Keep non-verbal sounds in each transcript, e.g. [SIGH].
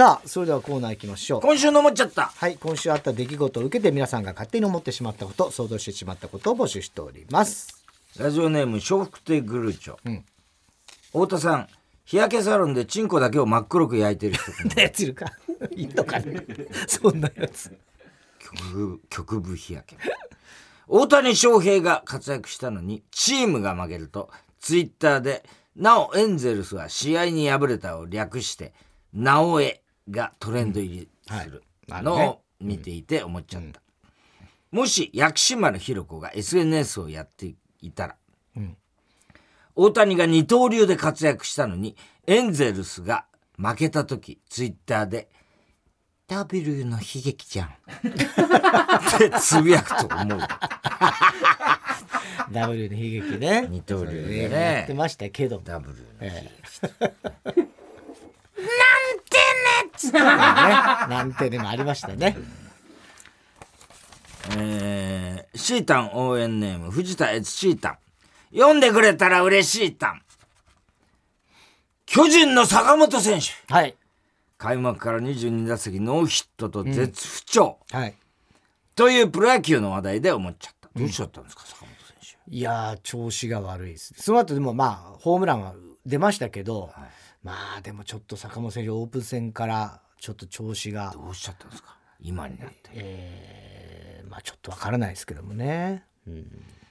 さあそれではコーナー行きましょう。今週の思っちゃった。はい今週あった出来事を受けて皆さんが勝手に思ってしまったこと想像してしまったことを募集しております。ラジオネーム笑福亭グルーチョ、ん。太田さん日焼けサロンでチンコだけを真っ黒く焼いてる人。な [LAUGHS] やついるか。いいのかね。[LAUGHS] そんなやつ。局部局部日焼け。大谷翔平が活躍したのにチームが負けるとツイッターで「なおエンゼルスは試合に敗れた」を略して「なおえ」がトレンド入りするのを見ていて思っちゃった、もし薬師丸ひろ子が SNS をやっていたら、大谷が二刀流で活躍したのにエンゼルスが負けた時ツイッターで「W の悲劇じゃん」ってつぶやくと思う。[LAUGHS] W の悲劇ね。二刀流でやね。ってましたけど。W のええなんてねなんてでもありましたね。[LAUGHS] えー、シータン応援ネーム藤田悦シータン。読んでくれたら嬉しいタン。巨人の坂本選手。はい。開幕から22打席ノーヒットと絶不調、はい。というプロ野球の話題で思っちゃった。どうしちゃったんですか、坂本選手。いやー調子が悪いです。その後でもまあホームランは出ましたけど、まあでもちょっと坂本選手オープン戦からちょっと調子がどうしちゃったんですか？今になって。えーまあちょっとわからないですけどもね、うん、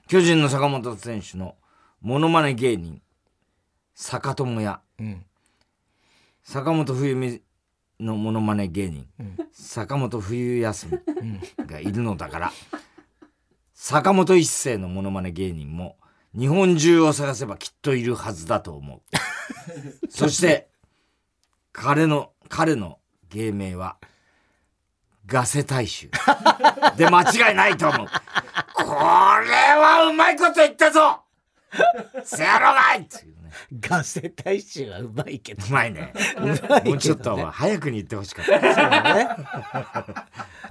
巨人の坂本選手のモノマネ芸人坂友やうん。坂本冬美のモノマネ芸人、坂本冬休みがいるのだから、坂本一生のモノマネ芸人も日本中を探せばきっといるはずだと思う [LAUGHS] そして彼の彼の芸名はガセ大衆。で間違いないと思う。これはうまいこと言ったぞ。せやろがいっていうね。ガセ大衆はうまいけど。うまいね。うまいけどね。もうちょっと早くに言ってほしかった。そう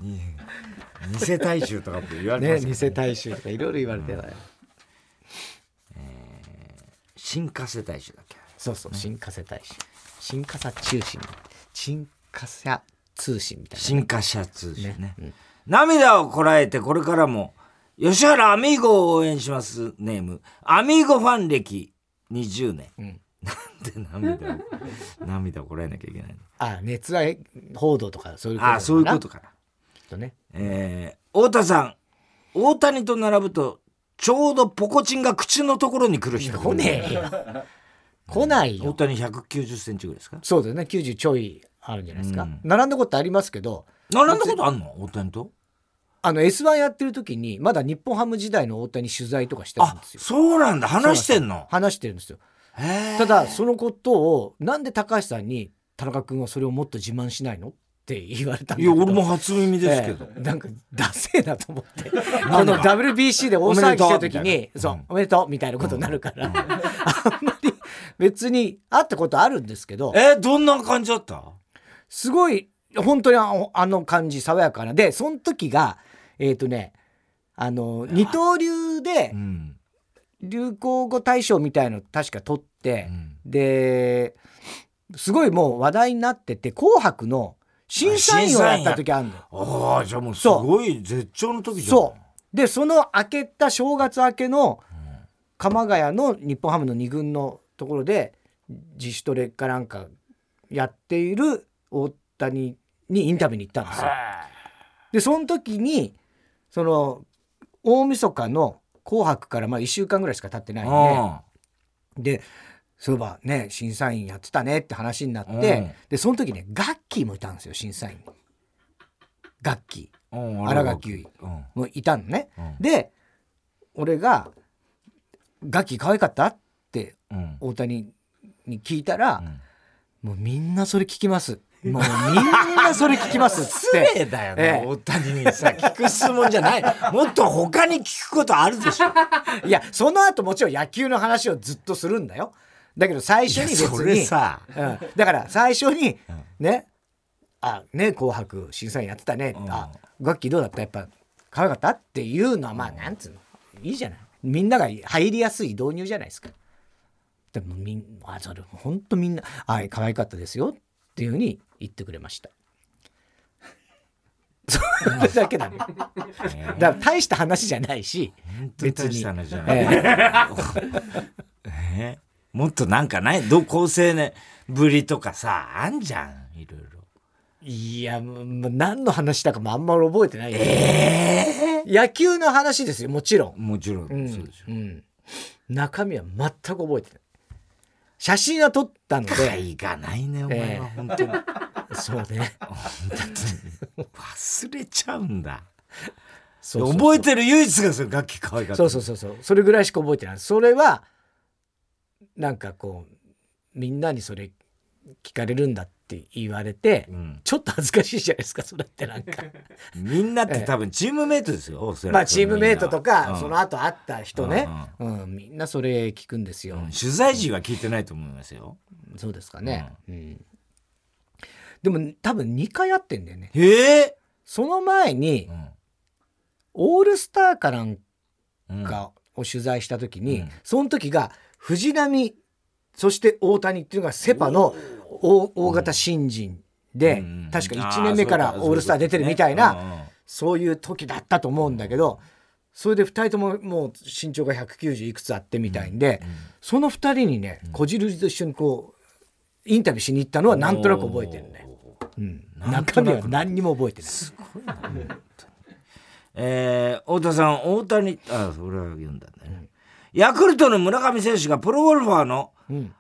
ね。[LAUGHS] 偽大衆とかって言われてねますけど偽大衆とかいろいろ言われてない、新加瀬大衆だっけ？そうそう新加瀬大衆新加瀬中心。新加瀬通信みたいな新華社通信ね。ね。うん。涙をこらえてこれからも吉原アミーゴを応援します。ネーム。アミーゴファン歴20年、ん。なんで涙を涙をこらえなきゃいけないの？あ熱愛報道とかそういうことああそういうことかかな。きっとね。えー、太田さん。大谷と並ぶとちょうどポコチンが口のところに来る人来ねえよ来ないよ。大谷190センチぐらいですか？そうだよね。90ちょいあるんじゃないですか、うん。並んだことありますけど。並んだことあんの？大谷と？あの S1 やってる時にまだ日本ハム時代の大谷取材とかしてたんあですよ。そうなんだ。話してんの？話してるんですよ。ただそのことをなんで高橋さんに田中君はそれをもっと自慢しないの？って言われたいや俺も初耳ですけど、ええ。なんかダセえなと思って。この WBC で大騒ぎしてる時にそうおめでとうみたいなことになるから、あんまり別に会ったことあるんですけどえどんな感じだった？すごい本当にあの感じ爽やかな。でその時がえっ、とねあの二刀流でうん、流行語大賞みたいの確か取ってう、ん。ですごいもう話題になってて「紅白」の審査員をやった時あるのよ。ああじゃあもうすごい絶頂の時じゃん。そう。でその明けた正月明けの鎌ヶ谷の日本ハムの2軍のところで自主トレかなんかやっている大谷にインタビューに行ったんですよ。でその時にその大晦日の「紅白」からまあ1週間ぐらいしか経ってないんあででそういえばね審査員やってたねって話になって、うんでその時ねガッキーもいたんですよ審査員に。ガッキー。あ新垣結うんもいたのね。うんで俺が「ガッキー可愛かった?」大谷に聞いたらう、ん。もうみんなそれ聞きます。[LAUGHS] もうみんなそれ聞きますっつっ失て。礼だよええ。ね大谷にさ聞く質問じゃない。[LAUGHS] もっと他に聞くことあるでしょ。[LAUGHS] いやその後もちろん野球の話をずっとするんだよ。だけど最初に別に。それさ。うん、だから最初にね「あね紅白審査員やってたね」うん。あガッキーどうだった？やっぱ可愛かった?」っていうのはまあなんつうの。いいじゃない。みんなが入りやすい導入じゃないですか。でもみんあそれ本当みんな「あ可愛かったですよ」っていうふうに言ってくれました。[LAUGHS] それだけだね。だから大した話じゃないし、本当に大した話じゃない。えええもっとなんかない？ど高青年ぶりとかさあんじゃんいろいろ。いや、もう何の話だかもあんまり覚えてないよ、え野球の話ですよ、もちろん。もちろん、うんそうでしょ。うん。中身は全く覚えてない。写真は撮ったので、会がないねお前は、ええ本当に。そうね。忘れちゃうんだ。そう覚えてる唯一がそれ楽器可愛かったそうそうそうそう。それぐらいしか覚えてない。それはなんかこうみんなにそれ聞かれるんだって言われて、うん。ちょっと恥ずかしいじゃないですかそれってなんか。[LAUGHS] みんなって多分チームメイトですよ、まあチームメイトとか、うん。その後会った人ね、うんみんなそれ聞くんですよ、うん。取材陣は聞いてないと思いますよ。そうですかね、うん。でも多分2回会ってんだよね。へえ、その前にうん。オールスターかなんうん。かを取材した時に、うん。その時が藤浪そして大谷っていうのがセ・パの大大型新人で、うん確か1年目からオールスター出てるみたいなそういう時だったと思うんだけどそれで2人とももう身長が190いくつあってみたいんで、その2人にねこじるりと一緒にこうインタビューしに行ったのはなんとなく覚えてるね、うん、中身は何にも覚えてない。[LAUGHS] えー、太田さん大谷あそれは読んだんだね、ヤクルトの村上選手がプロゴルファーのうん。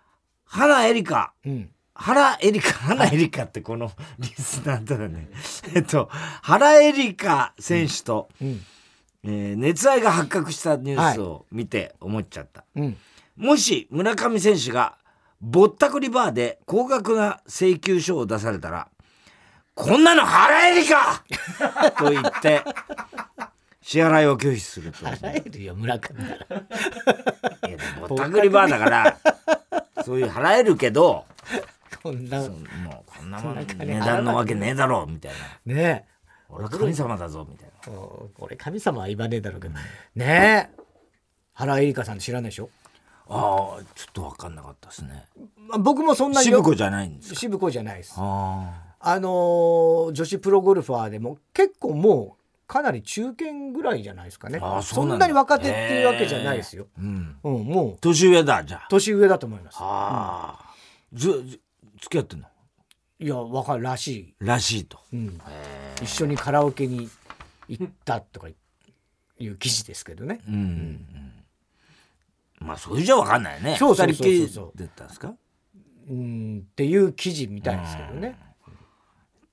花エリカうん原エリカ、[LAUGHS] 原エリカってこの [LAUGHS] リスナーだよね。えっと、原エリカ選手と、うんえー熱愛が発覚したニュースを見て思っちゃった。うんもし村上選手がぼったくりバーで高額な請求書を出されたら、こんなの原エリカ [LAUGHS] と言って、支払いを拒否すると。払えるよ村上なら。いやぼったくりバーだから、そういう払えるけど、こんな。もうこんなもん値段のわけねえだろうみたいな。ね。え俺は神様だぞみたいな。お俺神様は言わねえだろうけど。ねえ。原エリカさん知らないでしょ、ああちょっと分かんなかったですね。まあ、僕もそんなに渋子じゃないんですか？渋子じゃないです。ああ。のー女子プロゴルファーでも結構もうかなり中堅ぐらいじゃないですかね。あそんなに若手っていうわけじゃないですよ、あ、うん。うん、もう。年上だじゃあ。年上だと思います。ああ、ずず付き合ってんの？いやわかるらしい、らしいと。うん、一緒にカラオケに行ったとかいう記事ですけどねうん。うんまあそれじゃ分かんないね。そうそうそうそう二人っきりだったんですか？うんっていう記事みたいですけどね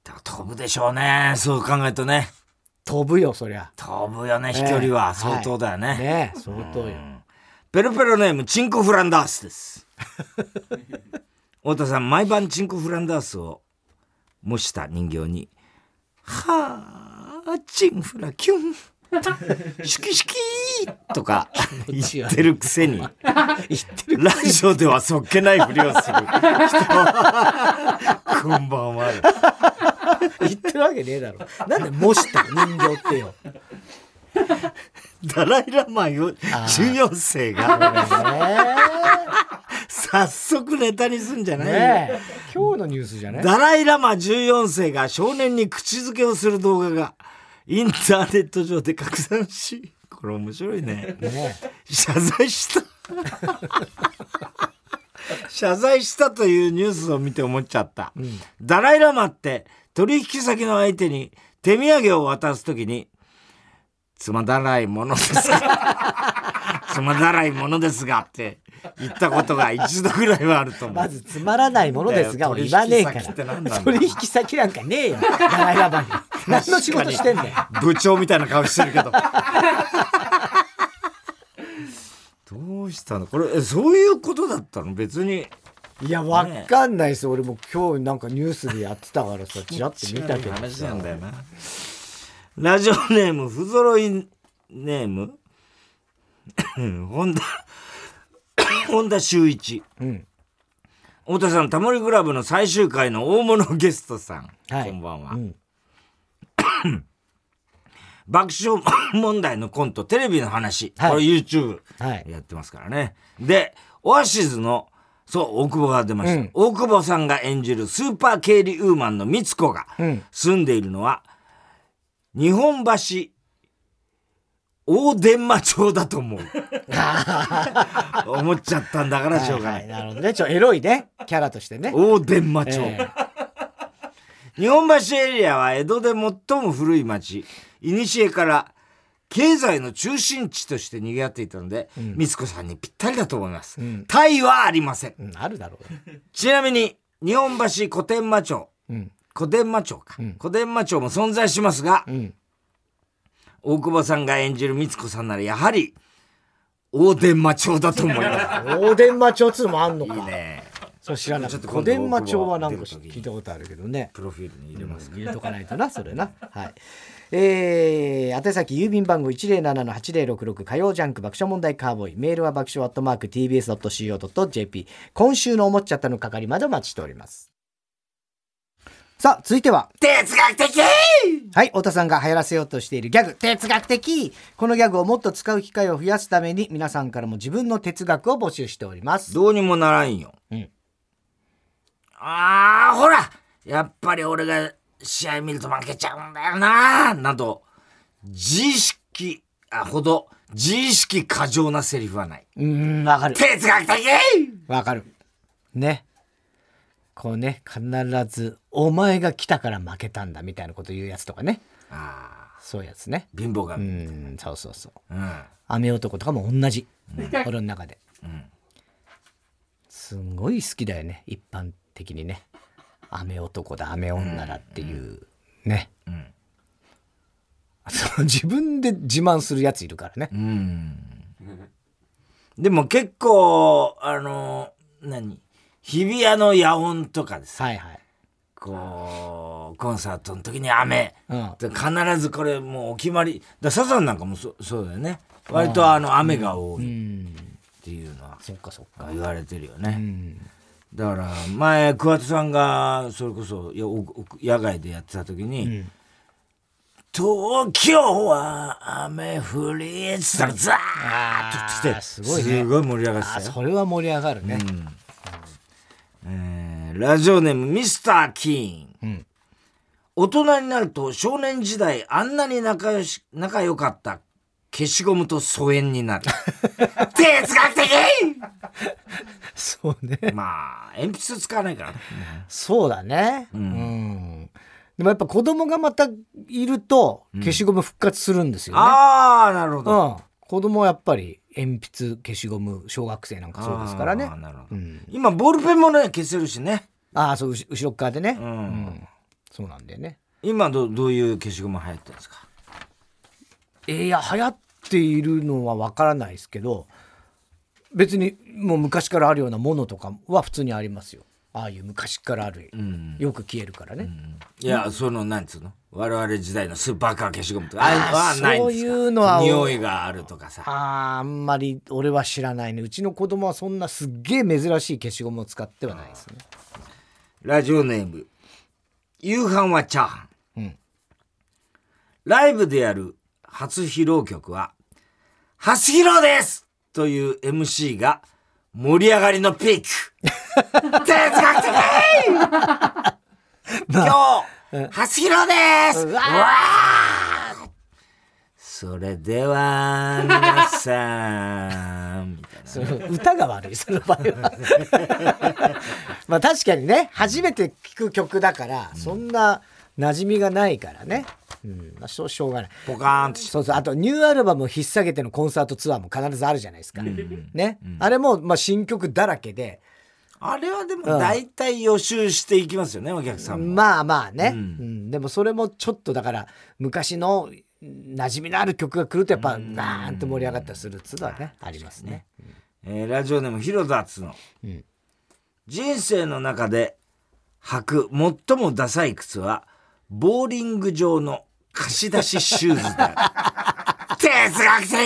だから飛ぶでしょうね。そう考えるとね。飛ぶよそりゃ飛ぶよね飛距離は相当だよね。ねえ相当よ、ペロペロネームチンコフランダースです。[LAUGHS] 太田さん毎晩チンコフランダースを模した人形に「はあチンフラキュン」[LAUGHS]「シュキシュキー」とか言ってるくせに。言ってるラジオではそっけないふりをする人。[LAUGHS] こんばんは。言ってるわけねえだろ。なんで模した人形ってよダライラマよ14世が。早速ネタにすんじゃないよ。ねえ。今日のニュースじゃないダライラマ14世が少年に口づけをする動画がインターネット上で拡散しこれ面白いね。ね謝罪した。[LAUGHS] 謝罪したというニュースを見て思っちゃった、ダライラマって取引先の相手に手土産を渡す時につまだらいものですが。[LAUGHS] つまだらいものですがって言ったことが一度ぐらいはあると思う。まずつまらないものですが俺言わねえか取引先って何なんだ？ら取引先なんかねえよ。ダライラバに。何の仕事してんだよ部長みたいな顔してるけど。[LAUGHS] どうしたの？これえそういうことだったの？別に。いやわかんないです俺も今日なんかニュースでやってたからさチラッと見たけど [LAUGHS] 話さなんだよなラジオネーム不揃いネーム？[COUGHS] 本田 [COUGHS] 本田修一。うん。太田さんタモリクラブの最終回の大物ゲストさん、はい。こんばんは、うん。[COUGHS] 爆笑問題のコントテレビの話、はい。これ YouTube はい。やってますからね。でオアシズのそう大久保が出ました、大久保さんが演じるスーパー経理ウーマンの光子が住んでいるのは、日本橋大伝馬町だと思う。[LAUGHS] 思っちゃったんだからしょうがない、はいはい、なるほどね。ちょエロいね。キャラとしてね。大伝馬町、えー、日本橋エリアは江戸で最も古い町。古から経済の中心地として賑わっていたので、うん、光子さんにぴったりだと思います。うん、タイはありません。うん、あるだろう。ちなみに、日本橋古典馬町、古典馬町か、古典馬町も存在しますが、大久保さんが演じる光子さんならやはり大伝馬町だと思います。[LAUGHS] 大伝馬町っつうのもあんのか。いいね。そう知らない。小伝馬町はなんか聞いたことあるけどね。プロフィールに入れます、うん、入れとかないとなそれな。はい。えー、宛先郵便番号107-8066火曜ジャンク爆笑問題カーボーイ。メールは爆笑アットマーク TBS.CO.JP 今週の思っちゃったの係までお待ちしておりますさあ、続いては。哲学的はい、太田さんが流行らせようとしているギャグ、哲学的このギャグをもっと使う機会を増やすために、皆さんからも自分の哲学を募集しております。どうにもならんよ。うん。あー、ほらやっぱり俺が試合見ると負けちゃうんだよななど、自意識、あ、ほど、自意識過剰なセリフはない。うん、わかる。哲学的わかる。ね。こうね必ず「お前が来たから負けたんだ」みたいなこと言うやつとかね。ああそういうやつね。貧乏がうんそうそうそう、うん、雨男とかも同じ、うん、俺の中で、うん、すごい好きだよね一般的にね。雨男だ雨女だっていう、ね、うん、その自分で自慢するやついるからね、うん、でも結構あの何？日比谷の野音とかですはいはい。こう、コンサートの時に雨。うん、必ずこれもうお決まり。だサザンなんかもそそうだよね。割とあの雨が多いっていうのは、そっかそっか。言われてるよね。だから前桑田さんがそれこそ野外でやってた時に、うん東京は雨降りっつったらザーッと来てすごい、ね、すごい盛り上がってたよそれは盛り上がるね、うんえー、ラジオネームミスター・キーン、うん、大人になると少年時代あんなに仲良し仲良かった消しゴムと疎遠になる。哲学的そうね。まあ鉛筆使わないから。ねそうだね。うん、うん。でもやっぱ子供がまたいると消しゴム復活するんですよね、うん、ああなるほど、うん、子供はやっぱり鉛筆消しゴム小学生なんかそうですからね、うん、今ボールペンもね消せるしね。ああそう後ろ側でね、うん、うん、そうなんだよね。今どどういう消しゴム流行ってるんですか？えー、いや流行っているのは分からないですけど別にもう昔からあるようなものとかは普通にありますよああいう昔からある、うん、よく消えるからね、うん、いや、そのなんつうの？我々時代のスーパーカー消しゴムとか。ああいうのはないんですかそういうのは匂いがあるとかさ。ああんまり俺は知らないね。うちの子供はそんなすっげえ珍しい消しゴムを使ってはないですね。ラジオネーム夕飯はチャーハン、うん、ライブでやる初披露曲は「初披露です!」という MC が盛り上がりのピーク。[LAUGHS] 哲学的今日、初披露です。わそれでは、皆さん、[LAUGHS] 歌が悪い、その場合は。[LAUGHS] まあ確かにね、初めて聴く曲だから、そんな馴染みがないからね。うん、まあ、しょしょうがない。ポカーンとそうそう。あと、ニューアルバムを引っ提げてのコンサートツアーも必ずあるじゃないですか。うん、ね、うん、あれも、まあ、新曲だらけで、あれはでも大体予習していきますよね、うん、お客さんまあまあね、うん、うん、でもそれもちょっとだから昔の馴染みのある曲が来るとやっぱガーンと盛り上がったりするっつうのはねありますね、えー、ラジオネーム広田つの、うん、人生の中で履く最もダサい靴はボーリング場の貸し出しシューズだ [LAUGHS] 哲学的！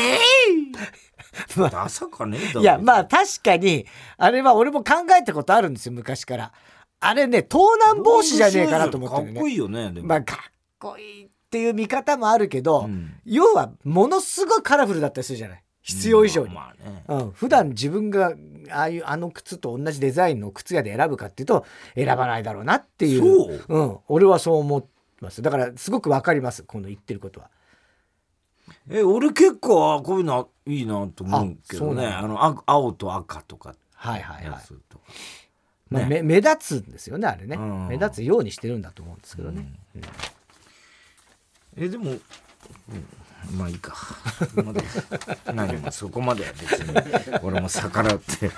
まあ、ダサかねいやまあ確かにあれは俺も考えたことあるんですよ昔からあれね盗難防止じゃねえかなと思ってるねかっこいいよねまあかっこいいっていう見方もあるけど、うん、要はものすごいカラフルだったりするじゃない必要以上に、まあねうん、普段自分がああいうあの靴と同じデザインの靴屋で選ぶかっていうと選ばないだろうなっていうそううん、俺はそう思ってます。だからすごくわかりますこの言ってることは。え俺結構あこういうのいいなと思うけどね。ああのあ青と赤とか。はいはいはい。まあ、ね。目目立つんですよねあれね、うん。目立つようにしてるんだと思うんですけどね、えでも、うんまあいいか。まだ何もそこまでは別に。俺も逆らって。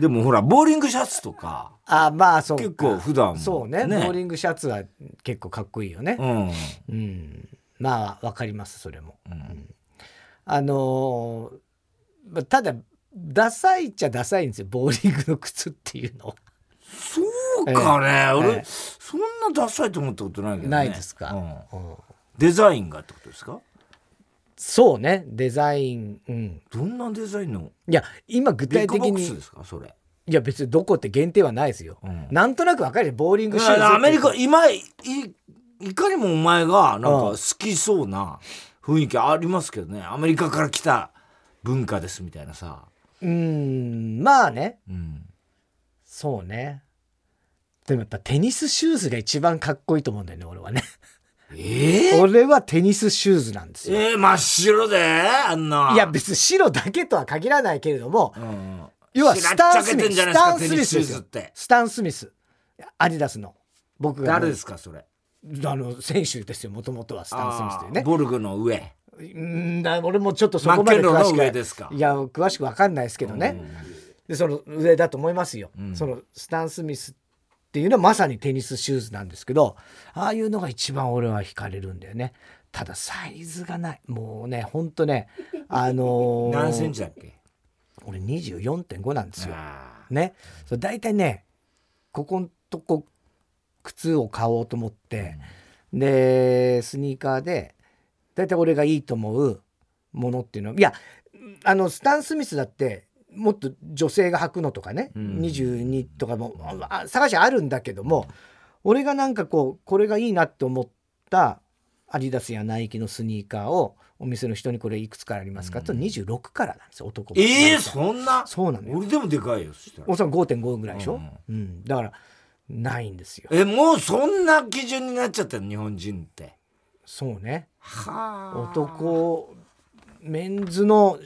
でもほらボーリングシャツとかあまあそうか。結構普段も。そうね。ボーリングシャツは結構かっこいいよね。うん。うん、まあわかりますそれも。うん。あのーまあただダサいっちゃダサいんですよボーリングの靴っていうのそうかね、俺、え。えそんなダサいと思ったことないけどね。ないですか、うん。うんデザインがってことですか？そうね。デザイン。うん。どんなデザインの？いや今具体的に。いや別にどこって限定はないですよ、うん。なんとなくわかるよ。ボーリングシューズアメリカ今いいかにもお前がなんかうん。好きそうな雰囲気ありますけどね。アメリカから来た文化ですみたいなさ、うんまあね。うん、そうね。でもやっぱテニスシューズが一番かっこいいと思うんだよね俺はねえー、俺はテニスシューズなんですよ。えー、真っ白であんな。いや別に白だけとは限らないけれどもうん、要はスタン・スミススタン・スミス。スタン・スミス。アディダスの。僕が誰ですかそれ？あの選手ですよもともとはスタン・スミスというね。ボルグの上。うんだ俺もちょっとそこまで詳しくいや詳しく分かんないですけどね、でその上だと思いますよ、うん。そのスタン・スミスっていうのはまさにテニスシューズなんですけどああいうのが一番俺は惹かれるんだよね。ただサイズがない。もうねほんとねあのー何センチだっけ？俺24.5なんですよ。あね。そう大体ねここんとこ靴を買おうと思って、でスニーカーで大体俺がいいと思うものっていうのいやあのスタン・スミスだってもっと女性が履くのとかね、うん。22とかもあ探しあるんだけども俺がなんかこうこれがいいなって思ったアディダスやナイキのスニーカーをお店の人にこれいくつからありますかと26からなんですよ男も。えー、そんな？そうなのよ。俺でもでかいよそしたら。おさん5.5ぐらいでしょ、うん。だからないんですよ。えもうそんな基準になっちゃったの日本人って。そうね。はあ。男メンズの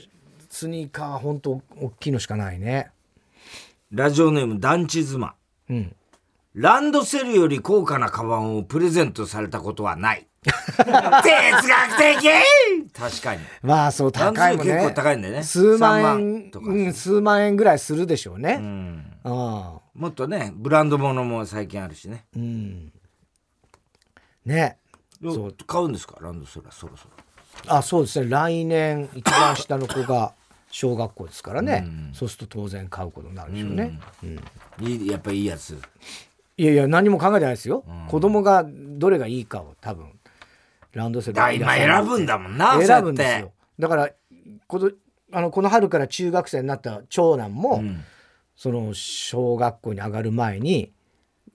スニーカーは本当大きいのしかないね。ラジオネーム団地妻。うん。ランドセルより高価なカバンをプレゼントされたことはない。[LAUGHS] 哲学的！確かに。まあそう高いもんね高いんだよね。数万3円とか、うん、数万円ぐらいするでしょううねん。うんもっとねブランド物も最近あるしね。うん。ね。そう。買うんですか？ランドセルはそろそろ。あそうですね。来年一番下の子が小学校ですからね、うん。そうすると当然買うことになるでしょうね、うん。いいやっぱいいやつ。いやいや何も考えてないですよ、うん。子供がどれがいいかを多分ランドセルだ今選ぶんだもんな選ぶんですよ。だからこのあのこの春から中学生になった長男も、てうん。その小学校に上がる前に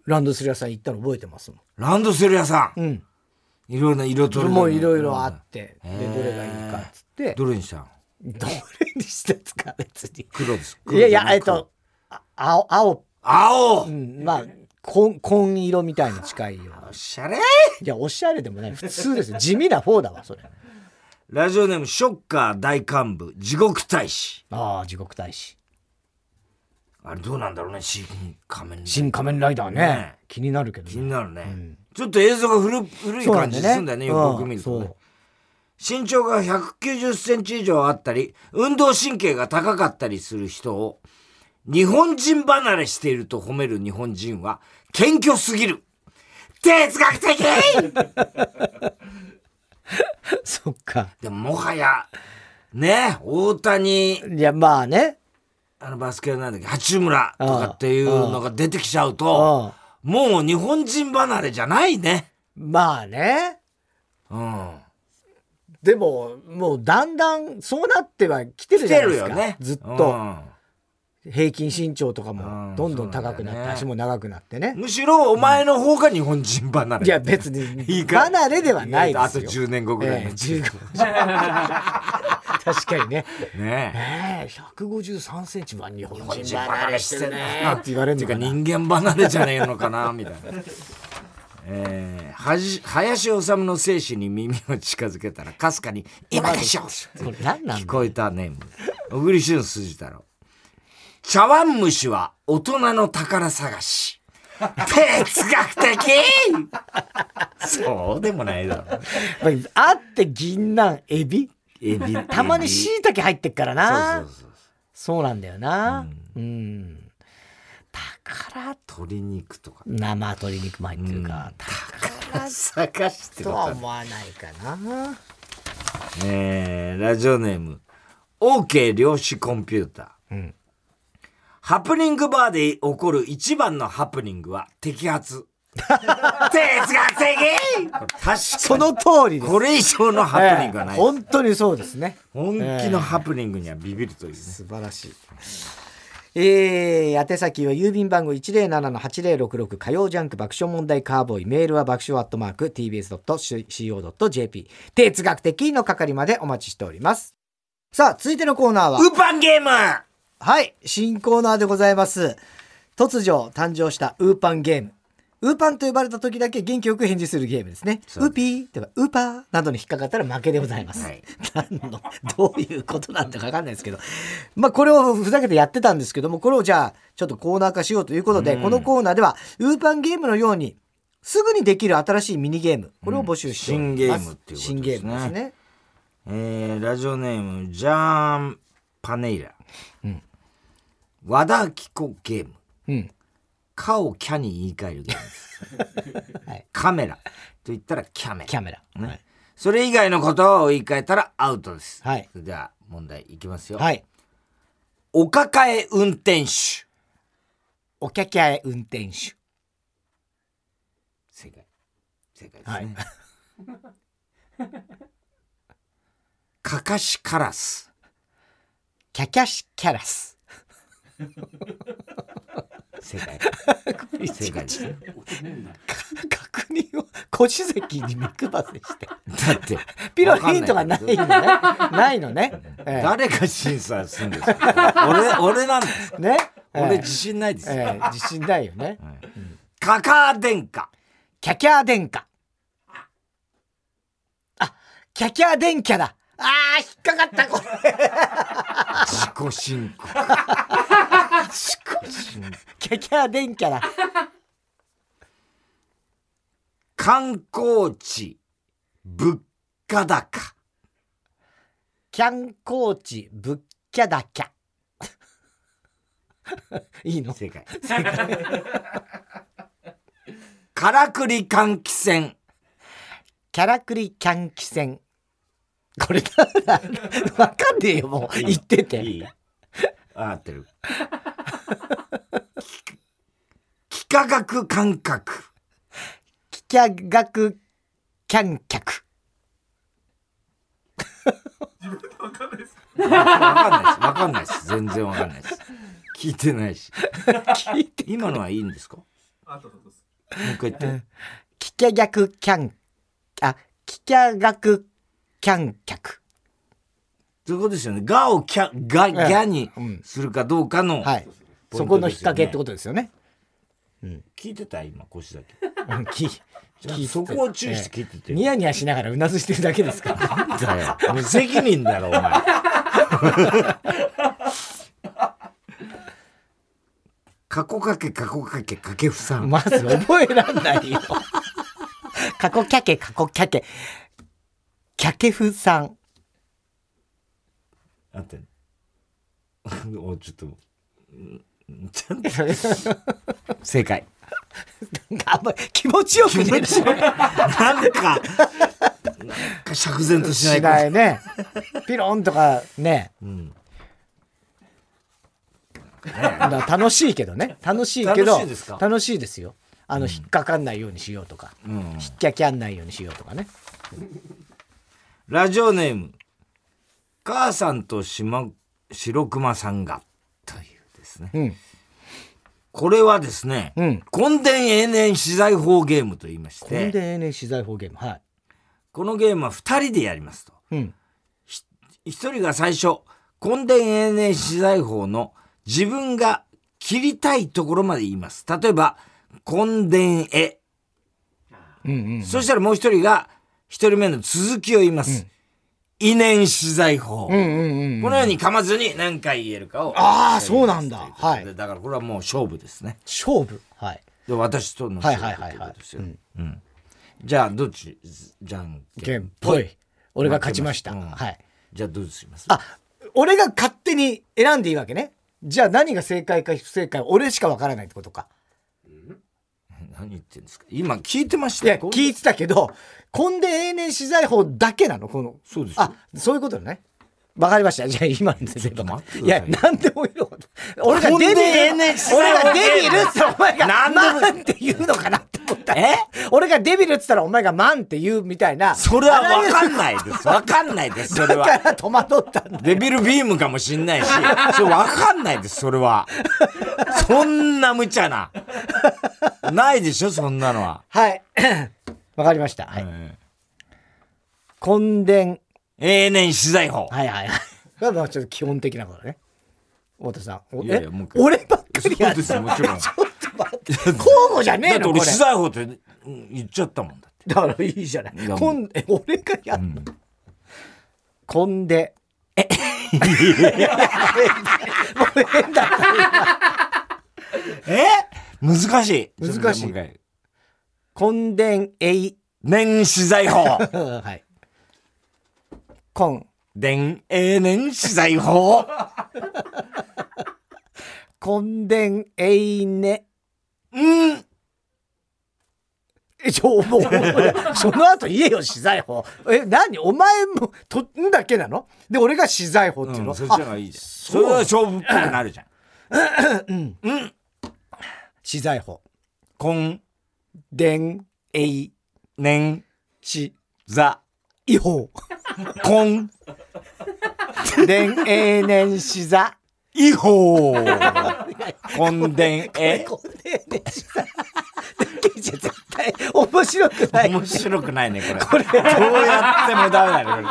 ランドセル屋さん行ったの覚えてますもランドセル屋さん。ん、うん、いろいろな色とりもういろいろあって、でどれがいいかっつって。どれにしたん？どれにしたんですか別に？黒です。いやいやえっとあ青青、青。うん、まあ紺紺色みたいに近いよおしゃれ。いやおしゃれでもない。普通ですよ。地味な方だわそれ。ラジオネームショッカー大幹部。地獄大使。ああ地獄大使。あれどうなんだろうね。新仮面ライダー新仮面ライダーね。ね。気になるけどね。気になるね、ん。ちょっと映像が古古い感じするんだよね。よく見るとね身長が190センチ以上あったり運動神経が高かったりする人を日本人離れしていると褒める日本人は謙虚すぎる。哲学的！[LAUGHS] そっか。でももはやね大谷。いやまあね。あのバスケなんだっけ八村とかっていうのが出てきちゃううとんもう日本人離れじゃないね。まあね。うんでももうだんだんそうなっては来てるじゃないですか。ね。ずっと、うん。平均身長とかもどんどん高くなって、ね、足も長くなってね。むしろお前の方が日本人離れ、いや別に離れではないですよ。あと10年後ぐらいの、えー、[LAUGHS] 確かにね。ねえ。153センチは日本人離れしてるね。って言われるのか人間離れじゃねえのかなみたいなえー、はじ林修の精神に耳を近づけたらかすかに「今でしょ!」って聞こえたネーム小栗旬筋太郎。茶碗蒸しは大人の宝探し。[LAUGHS] 哲学的！そうでもないだろ。あって銀杏エビ？エビ。たまにしいたけ入ってっからな。そうなんだよな。うん、うん宝鶏肉とか。生鶏肉も入ってるか、宝探してとは思わないかな。えー、ラジオネーム OK 量子コンピューター、うん、ハプニングバーで起こる一番のハプニングは摘発。[LAUGHS] 哲学的！確かに。その通りです。これ以上のハプニングはない、えー、本当にそうですね。本気のハプニングにはビビるという、ね、素晴らしいえー、宛先は郵便番号107-8066火曜ジャンク爆笑問題カーボーイメールは爆笑アットマーク tbs.co.jp 哲学的の係までお待ちしております。さあ続いてのコーナーはウーパンゲームはい新コーナーでございます。突如誕生したウーパンゲーム。ウーパンと呼ばれた時だけ元気よく返事するゲームですね。ウーピーとかウーパーなどに引っかかったら負けでございます。はい、何の、どういうことなんだかわかんないですけど。まあこれをふざけてやってたんですけども、これをじゃあちょっとコーナー化しようということで、このコーナーではウーパンゲームのようにすぐにできる新しいミニゲーム、これを募集しております。うん、新ゲームっていうことですね。新ゲームですね。えー、ラジオネーム、ジャーン・パネイラ。うん。和田貴子ゲーム。うん。かをキャに言い換えるゲームです。はい、カメラと言ったらキャメラ。キャメラ。ね。はい、それ以外のことを言い換えたらアウトです。はい。では問題いきますよ。はい。お抱え運転手。おきゃきゃえ運転手。正解。正解ですね。はい、[LAUGHS] かかしカラス。キャキャシキャラス。[LAUGHS] 正解。正解です。確認を。腰席に目配せして。だって、ピロヒントがないのね。ないのね。誰が審査するんですか俺、俺なんですかね。俺自信ないですよ。自信ないよね。カカー殿下。キャキャー殿下。あ、キャキャー殿下だ。ああ、引っかかった、これ。自己申告。[LAUGHS] キャキャ電キャだ。観光地、物価高。キャンコーチ、物価高。[LAUGHS] いいの？正解。[LAUGHS] 正解。からくり換気扇。キャラクリキャン気扇。これだ、わかんねえよ、もう。言ってて。いい合ってる。幾何学感覚。幾何学キャン客。自分でわかんないです。わかんないです。わかんないです。全然わかんないです。聞いてないし。聞いて今のはいいんですか？もう一回言って。幾何学キャン、あ、幾何学キャン客。そういうことですよね。がをキャ、が、ギャにするかどうかの、はい。そこの引っ掛けってことですよね。うん、聞いてた今腰だけ。聞聞そこを注意して聞いてて、ニヤニヤしながらうなずしてるだけですから。だよ。無責任だろ、お前。[LAUGHS] 過去かけ、過去かけ、かけふさん。まず覚えらんないよ。過去キャケ、過去キャケ。キャケフさん。あって [LAUGHS] おちょっとちゃんと正解。あんまり気持ちよくねな。んか釈然としないしないね。ピロンとかね、うん、楽しいけどね。楽しいけど楽しいですよ。あの、引っかかんないようにしようとか、うん、引っきゃきゃんないようにしようとかね。ラジオネーム母さんとしま白熊さんがでですね。うんこれはですね、うん根伝永年資材法ゲームと言いまし根て、伝永年資材法ゲームはいこのゲームは2人でやりますと。うん1人が最初、根伝永年資材法の自分が切りたいところまで言います。例えば、根伝絵。うんうんそしたらもう一人が、一人目の続きを言います。遺念資材法。うんうんうんこのように噛まずに何回言えるかを。あーそうなんだ。はい。だからこれはもう勝負ですね。勝負？はい。で私とのはい勝負はいはいはいとい。うことですよ。うん。じゃあ、どっち？じゃんけんぽい。俺が勝ちました、はい。じゃあどうします？あ俺が勝手に選んでいいわけね。じゃあ何が正解か不正解俺しかわからないってことか。何言ってんですか？今聞いてましたよ。聞いてたけど根伝永年資材法だけなの？この。そうですよ。あそういうことね。わかりました。じゃあ今ので。全部待っていくださいや何でもいいの俺がデビル俺がデビルってお前がマンって言うのかなって思った。え？俺がデビルって言ったらお前がマンって言うみたいな。それは分かんないです。分かんないです、それだかは。ら戸惑ったんだデビルビームかもしんないし、それ分かんないです、それは。そんな無茶な。ないでしょ、そんなのは。はいわかりましたはいえ根伝え永年資材法。はいはいはい。これはまあちょっと基本的なことね。太田さん。おいやいやもう俺ばっかりやそうですよ、もちろん。[LAUGHS] ちょっと待って。交互じゃねえの。だって俺資材法ってうん言っちゃったもんだって。だからいいじゃない。こんえ俺がやんの。こんで。え？[LAUGHS] もう変だった。[LAUGHS] え？難しい。難しい根伝えい。年資材法。はい。根。伝永年資材法。[LAUGHS] 根伝えいね。うん。え、ちょ、もう、その後言えよ、資材法。え、何？お前も、とんだけなの？で、俺が資材法っていうの、うん、そっちの方がいいじゃん。それは勝負っぽくなるじゃん。資材法。根伝えい年し、座違法。根伝永年し座。違法根伝えこれね、し座。だけじゃ絶対面白くない。面白くないねこれ。どうやってもダメだね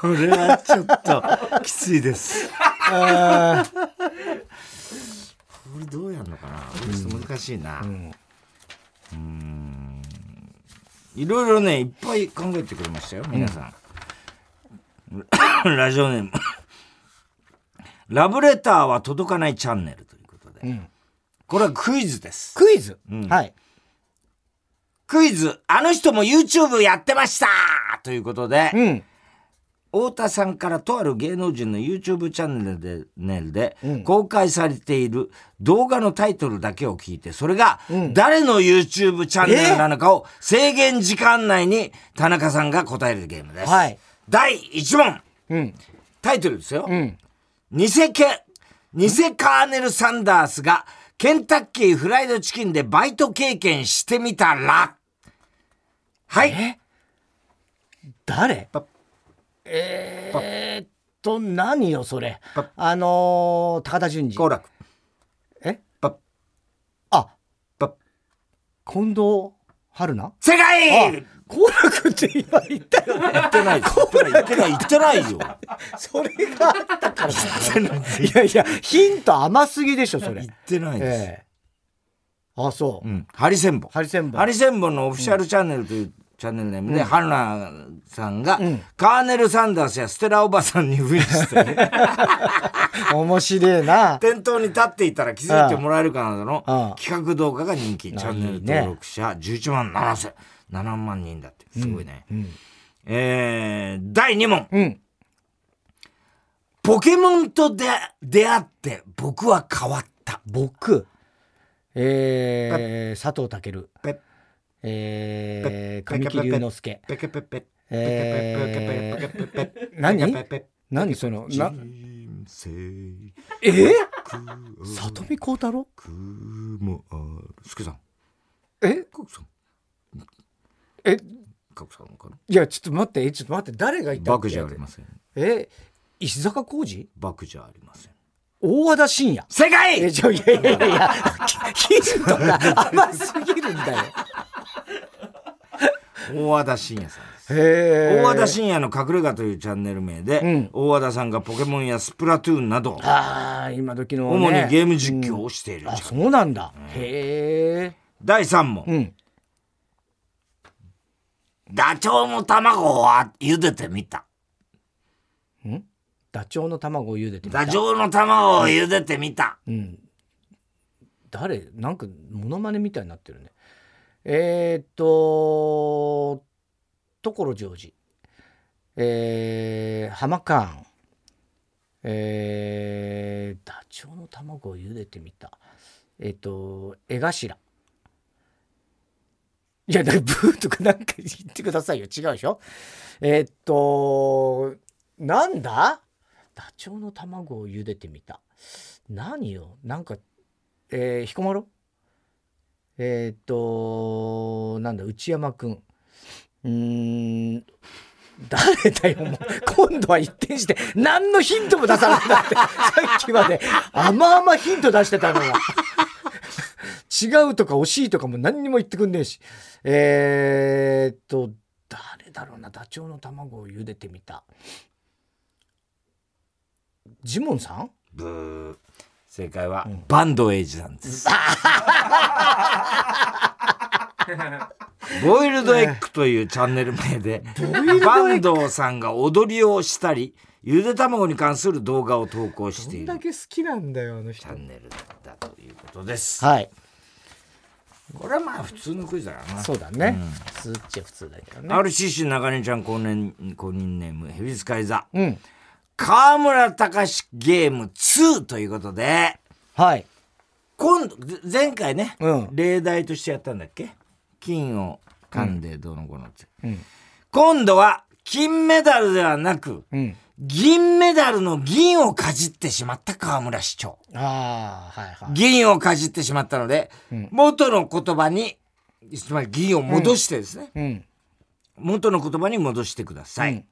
これ。これはちょっときついです。これどうやるのかな？ちょっと難しいな。うんいろいろねいっぱい考えてくれましたよ皆さん、[COUGHS] ラジオネーム。ラブレターは届かないチャンネルということで、ん。これはクイズです。クイズ、うん。はい。クイズ、あの人も YouTube やってましたということで、うん。太田さんからとある芸能人の YouTube チャンネルで公開されている動画のタイトルだけを聞いて、それがうん誰の YouTube チャンネルなのかを制限時間内に田中さんが答えるゲームです。はい第1問、うん。タイトルですよ。うん。偽ケ、偽カーネル・サンダースがケンタッキーフライドチキンでバイト経験してみたら、はい。え？誰？えー、っと、何よ、それ。あのー、高田純次。好楽。え？あ、近藤春菜？正あ解好楽って今言ったよね。言ってない。言ってない、言ってないよ。[LAUGHS] それがあったから。いやいや、ヒント甘すぎでしょ、それ言。ってないです。ええあ、そうう。ん。ハリセンボン。ハリセンボンハリセンボンのオフィシャルチャンネルというチャンネルネームで、春菜さんがん、カーネル・サンダースやステラおばさんに扮して、[LAUGHS] 面白いな。店頭に立っていたら気づいてもらえるかなどの企画動画が人気。あチャンネル登録者11万7千、7万人だって。すごいね。うん。えー、第2問。うん。ポケモンとで出会って僕は変わった。僕、えー、佐藤健。えー、神木隆之介。えー何何その、な、えー、く里見光太郎くもあるすけさんえかくさんえ、かくさんかないや、ちょっと待って、えちょっと待って、誰がいたっじゃありませんえ、石坂浩二バクじゃありません大和田信也。正解え、ちょ、いやいやいや、ヒントが甘すぎるんだよ。大和田信也さんです。へ大和田信也の隠れ家というチャンネル名で、うん大和田さんがポケモンやスプラトゥーンなど、ああ、今時の、ね。主にゲーム実況をしているあ、チャンネルそうなんだ。へえ。第3問。うん。ダチョウの卵を茹でてみた。ダチョウの卵を茹でてみた？ダチョウの卵を茹でてみた。うん。誰？なんか、モノマネみたいになってるね。えー、っと、所ジョージ。えー、ハマカーン。えー、ダチョウの卵を茹でてみた。えー、っと、絵頭。いや、だからブーとかなんか言ってくださいよ。違うでしょ？えー、っと、なんだ？ダチョウの卵を茹でてみた。何よ？なんか、えー、彦摩呂？えー、っと、なんだ、内山くん。うーん、誰だよ、もう。[LAUGHS] 今度は一転して、何のヒントも出さなくなって、[LAUGHS] さっきまで、甘々ヒント出してたのが。違うとか惜しいとかも何にも言ってくんねえし。えー、っと、誰だろうな、ダチョウの卵を茹でてみた。ジモンさん？ブー。正解は、バンドエイジさんです。[LAUGHS] ボイルドエッグというチャンネル名で、バンドさんが踊りをしたり、ゆで卵に関する動画を投稿しているだけ好きなんだよ、あの人チャ。ンネルだということです。はい。これはまあ普通のクイズだからな。そうだね。普通っちゃ普通だけどね。RCC 中根ちゃん公認公認ネームヘビ使い座うん。河村隆ゲーム2ということではい。今度前回ね、うん。例題としてやったんだっけ？金を噛んでどうのこうのって、うん。今度は金メダルではなくうん。銀メダルの銀をかじってしまった河村市長。ああ、はいはい。銀をかじってしまったので、うん。元の言葉につまり銀を戻してですね、うん。元の言葉に戻してください、うん。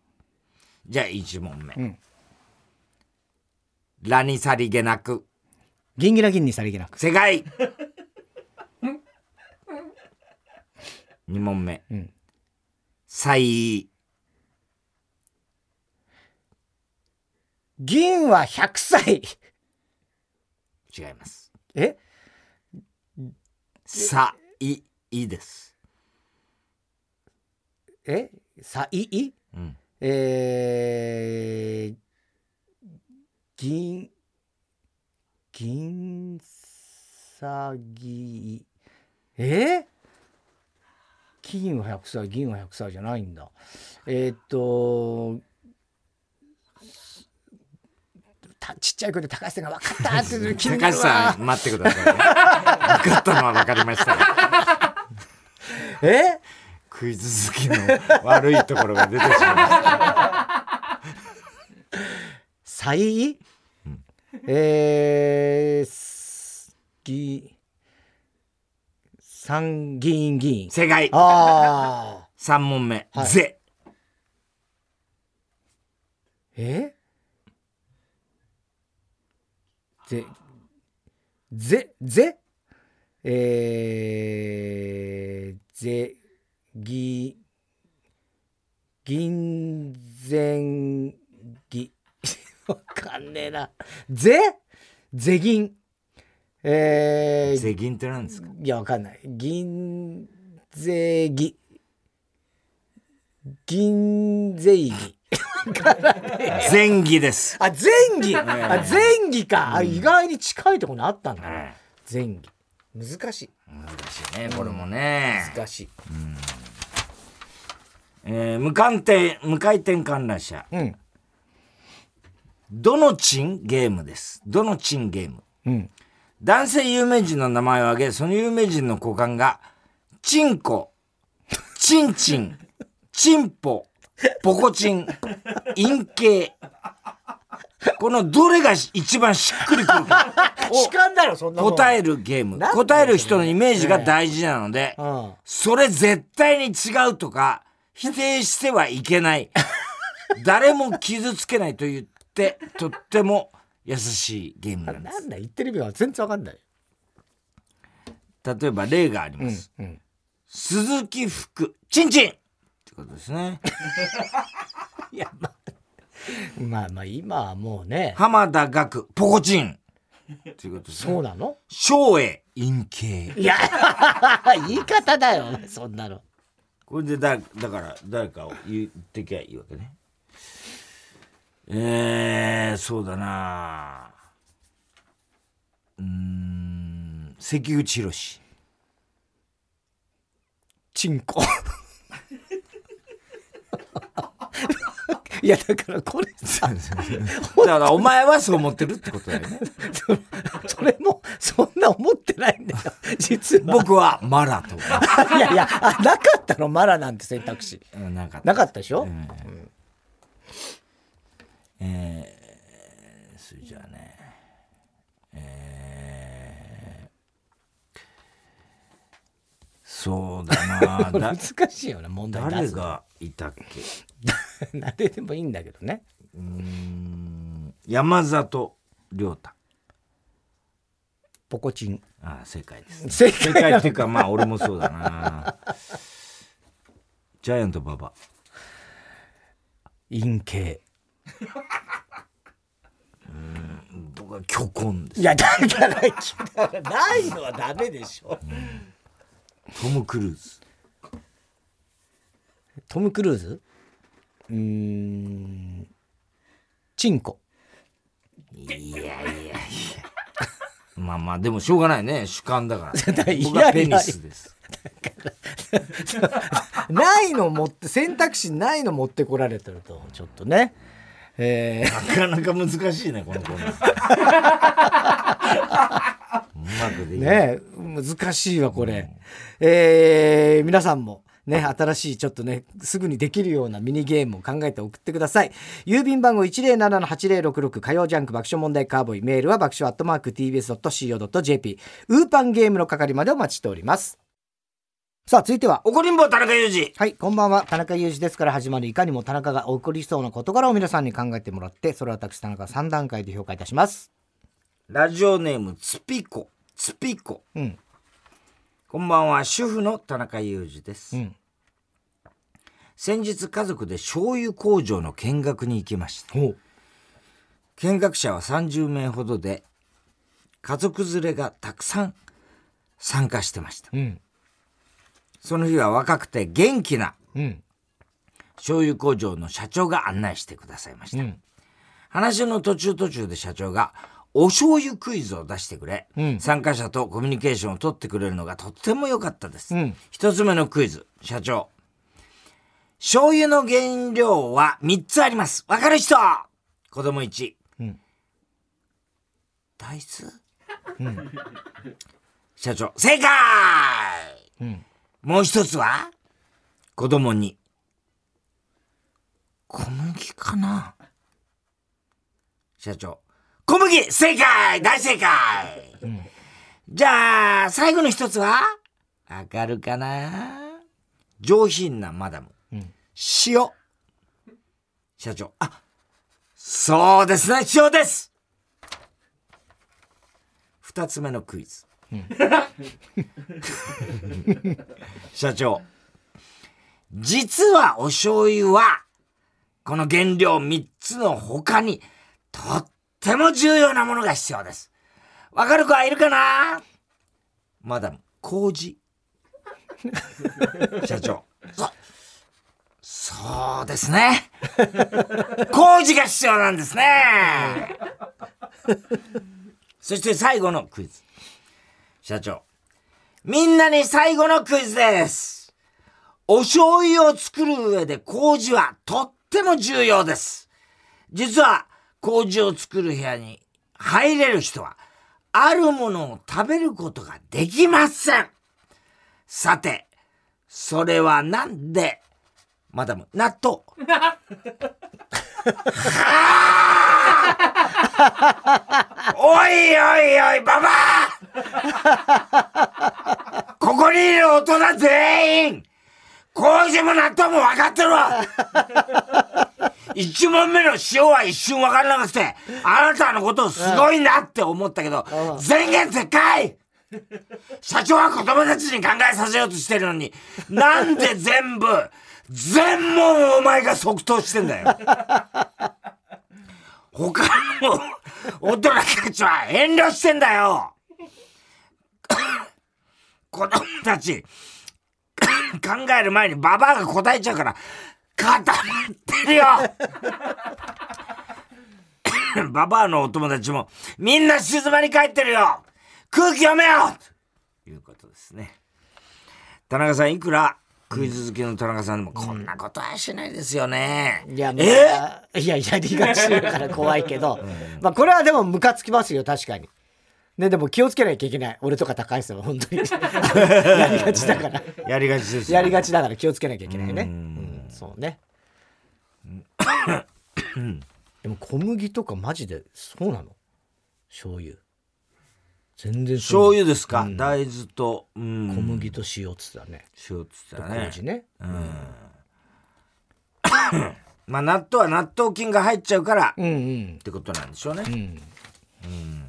じゃあ1問目、うんラにさりげなく銀ギラ銀にさりげなく。正解。[LAUGHS] 2問目、うん。さい銀は100歳。違います。え？さいいです、え？さいい？うん、えー、銀、銀さぎ、え？金は100歳、銀は100歳じゃないんだ。えーっと、たちっちゃい声で高橋さんが分かったって言う気にな高橋さん待ってくださいね。分かったのは分かりましたよ。え？クイズ好きの悪いところが出てしまいました歳、えー、すぎ、参議院議員。正解。ああ。3問目、はい。ぜ。え？ぜ、ぜ、ぜ？えー、ぜ、ぎ、銀前ぎ、[LAUGHS] わかんねえな。ぜ？ぜ銀。えー、税金って何ですか？いや、わかんない。銀税儀。銀税儀。[LAUGHS] 前儀です、あ、前儀？あ、前儀か。あ、意外に近いところにあったんだね。前儀。難しい。難しいねこれもね、難しい。えー無回転無回転観覧車うん。どのチンゲームです。どのチンゲーム。うん。男性有名人の名前を挙げその有名人の股間がチンコチンチンチンポポコチン陰茎このどれが一番しっくりくるか。[LAUGHS] 主観だろ、そんなもん。答えるゲーム。答える人のイメージが大事なのでうん。それ絶対に違うとか否定してはいけない。誰も傷つけないと言ってとっても優しいゲームなんです。なんだ言ってる意味は全然わかんない。例えば例があります、うん。鈴木福ちんちんってことですね。[LAUGHS] いや、まあ、まあまあ今はもうね、浜田学ポコチン!っていうことですね。そうなの？昭栄陰形。いや、[LAUGHS] 言い方だよ、そんなの。これでだだから誰かを言ってきゃいいわけねえー、そうだな。うーん関口宏チンコ。いや、だからこれさ、[LAUGHS] だからお前はそう思ってるってことだよね。[LAUGHS] それもそんな思ってないんだよ、実は。僕はマラと思 [LAUGHS] いやいや、あなかったの、マラなんて選択肢。うなんかなかったでしょ、うんえー、それじゃあねえー、そうだな [LAUGHS] だ難しいよね、問題。誰がいたっけ？[LAUGHS] 誰でもいいんだけどね。うーん山里亮太ポコチン。ああ正解です正正解解っていうかまあ俺もそうだな [LAUGHS] ジャイアント馬場陰形。僕は巨根ですいや、だから、だからないのはダメでしょ。トム・クルーズトム・クルーズ？うーん。チンコ。いやいやいやまあまあでもしょうがないね主観だから [LAUGHS] だいや僕はペニスですないの持って、選択肢ないの持ってこられてると、ちょっとね。えー、なかなか難しいねこのコーナー。うまくできない。ね難しいわこれ、えー皆さんもね新しいちょっとねすぐにできるようなミニゲームを考えて送ってください。郵便番号107-8066火曜ジャンク爆笑問題カーボーイ。メールは爆笑アットマーク TBS.CO.JP ウーパンゲームの係までお待ちしておりますさあ続いては。怒りんぼ田中裕二。はい、こんばんは。田中裕二ですから始まるいかにも田中が起こりそうな事柄を皆さんに考えてもらって、それを私田中が3段階で評価いたします。ラジオネームツピコツピコうん、こんばんは主婦の田中裕二です、うん。先日家族で醤油工場の見学に行きました。見学者は30名ほどで家族連れがたくさん参加してました。うん、その日は若くて元気なうん、醤油工場の社長が案内してくださいました、うん。話の途中途中で社長がお醤油クイズを出してくれ、うん。参加者とコミュニケーションを取ってくれるのがとっても良かったです、うん。一つ目のクイズ社長。醤油の原料は3つあります。わかる人？子供1、うん。大豆、社長正解、うんもう一つは？子供に。小麦かな。社長。小麦正解！大正解、じゃあ最後の一つは？わかるかな？上品なマダム、ん。塩。社長。あそうですね。塩です。二つ目のクイズ、社長。実はお醤油はこの原料3つの他にとっても重要なものが必要です。わかる子はいるかな？マダム麹 [LAUGHS] 社長。そそうですね。麹が必要なんですね。そして最後のクイズ社長みんなに最後のクイズですお醤油を作る上で麹はとっても重要です。実は麹を作る部屋に入れる人はあるものを食べることができません。さて、それはなんで、マダム、納豆。は [LAUGHS] あ [LAUGHS] おいおいおい、ババア。ここにいる大人全員。麹も納豆も分かってるわ。一問目の塩は一瞬わからなくて、あなたのことすごいなって思ったけど、全言撤回。社長は子供たちに考えさせようとしてるのに、なんで全部、全問お前が即答してんだよ。他の大人たちは遠慮してんだよ。子供たち、考える前にババアが答えちゃうから、固まってるよババアのお友達も、みんな静まり返ってるよ空気読めよということですね。田中さん、いくらクイズ好きの田中さんでも、こんなことはしないですよね。いや、え？いや、やりがちだから怖いけど、まあ、これはでもムカつきますよ、確かに。ね、でも気をつけなきゃいけない。俺とか高橋さんは本当に。[LAUGHS] やりがちだから。やりがちです、ね、やりがちだから気をつけなきゃいけないね。うん、そうね。[COUGHS] でも小麦とかマジでそうなの？醤油。全然醤油ですか、うん、大豆と、うん、小麦と塩っつったね。塩っつったね。麹ね。うん。[COUGHS] まあ納豆は納豆菌が入っちゃうから、うんうん、ってことなんでしょうね。うん。うん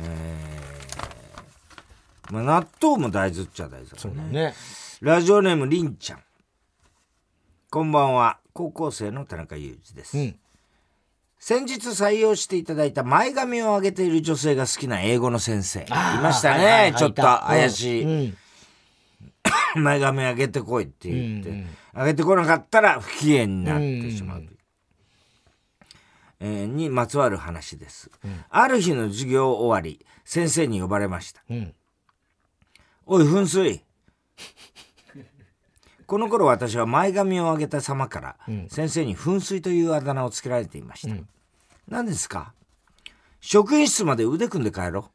えー、まあ、納豆も大豆っちゃ大豆だね。そうだね。ラジオネームりんちゃん。こんばんは。高校生の田中裕二です。うん、先日採用していただいた前髪を上げている女性が好きな英語の先生。いましたね。はいはいはい、ちょっと怪しい。うん。うん、前髪上げてこいって言って、うんうん、上げてこなかったら不機嫌になってしまう。うんうん。えー、にまつわる話です、うん、ある日の授業終わり先生に呼ばれました、うん、おい噴水この頃私は前髪を上げた様から、先生に噴水というあだ名をつけられていました、うん、何ですか？職員室まで腕組んで帰ろ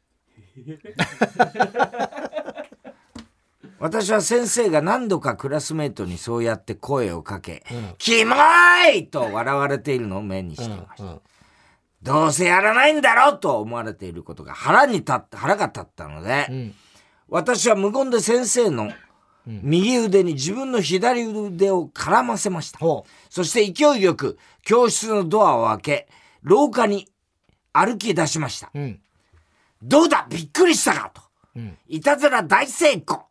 う。[LAUGHS] 私は先生が何度かクラスメートにそうやって声をかけ、うん、キモいと笑われているのを目にしていました。うんうん、どうせやらないんだろうと思われていることが腹に立って、腹が立ったので、うん、私は無言で先生の右腕に自分の左腕を絡ませました。そして勢いよく教室のドアを開け、廊下に歩き出しました。どうだ？びっくりしたか？と。いたずら大成功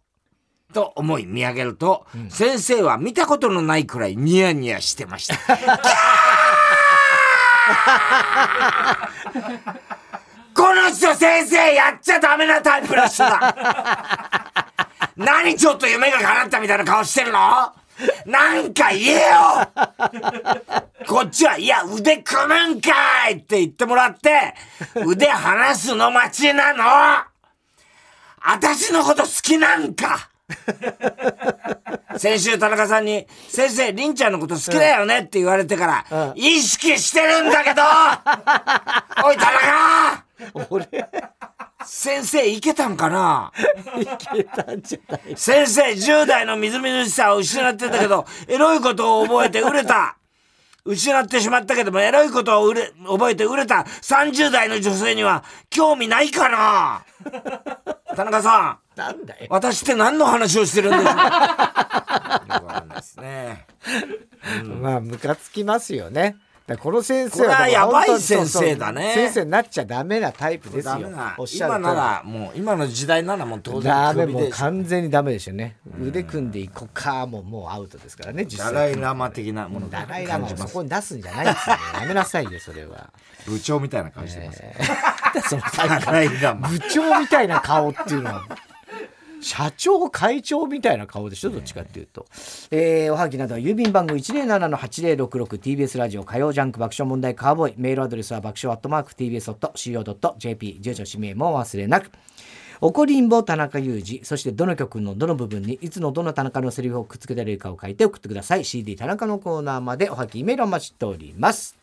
と思い見上げると、うん、先生は見たことのないくらいニヤニヤしてました。[LAUGHS] この人先生やっちゃダメなタイプの人だ。[LAUGHS] 何ちょっと夢が叶ったみたいな顔してるの？なんか言えよ！こっちは、いや、腕組むんかいって言ってもらって、腕離すの待ちなの。私のこと好きなんか。[LAUGHS] 先週田中さんに、先生、りんちゃんのこと好きだよねって言われてから、うん、意識してるんだけど。おい、田中俺先生、いけたんかな？いけたんじゃない先生、10代のみずみずしさを失ってたけど、エロいことを覚えて売れた。失ってしまったけども、エロいことを売れ覚えて売れた30代の女性には興味ないかな？田中さん。なんだよ。私って何の話をしてるんですかよくわかんないですね。うん、まあ、ムカつきますよね。この先生はやばい先生だね。先生になっちゃダメなタイプですよ。今ならもう今の時代ならもう当然ダメもう完全にダメですよね、腕組んでいこうかもうもうアウトですからね実際ダライラマ的なものダライラマをそこに出すんじゃないですよ、やめなさいよそれは。部長みたいな顔してます、えー、[LAUGHS] その部長みたいな顔っていうのは社長会長みたいな顔でしょどっちかっていうと、えー、おはぎなどは郵便番号 107-8066TBS ラジオ火曜ジャンク爆笑問題カーボーイ。メールアドレスは爆笑アットマーク TBS.CO.JP 住所氏名も忘れなく。怒りんぼ田中裕二そしてどの曲のどの部分にいつのどの田中のセリフをくっつけられるかを書いて送ってください。CD 田中のコーナーまでおはぎメールを待ちしております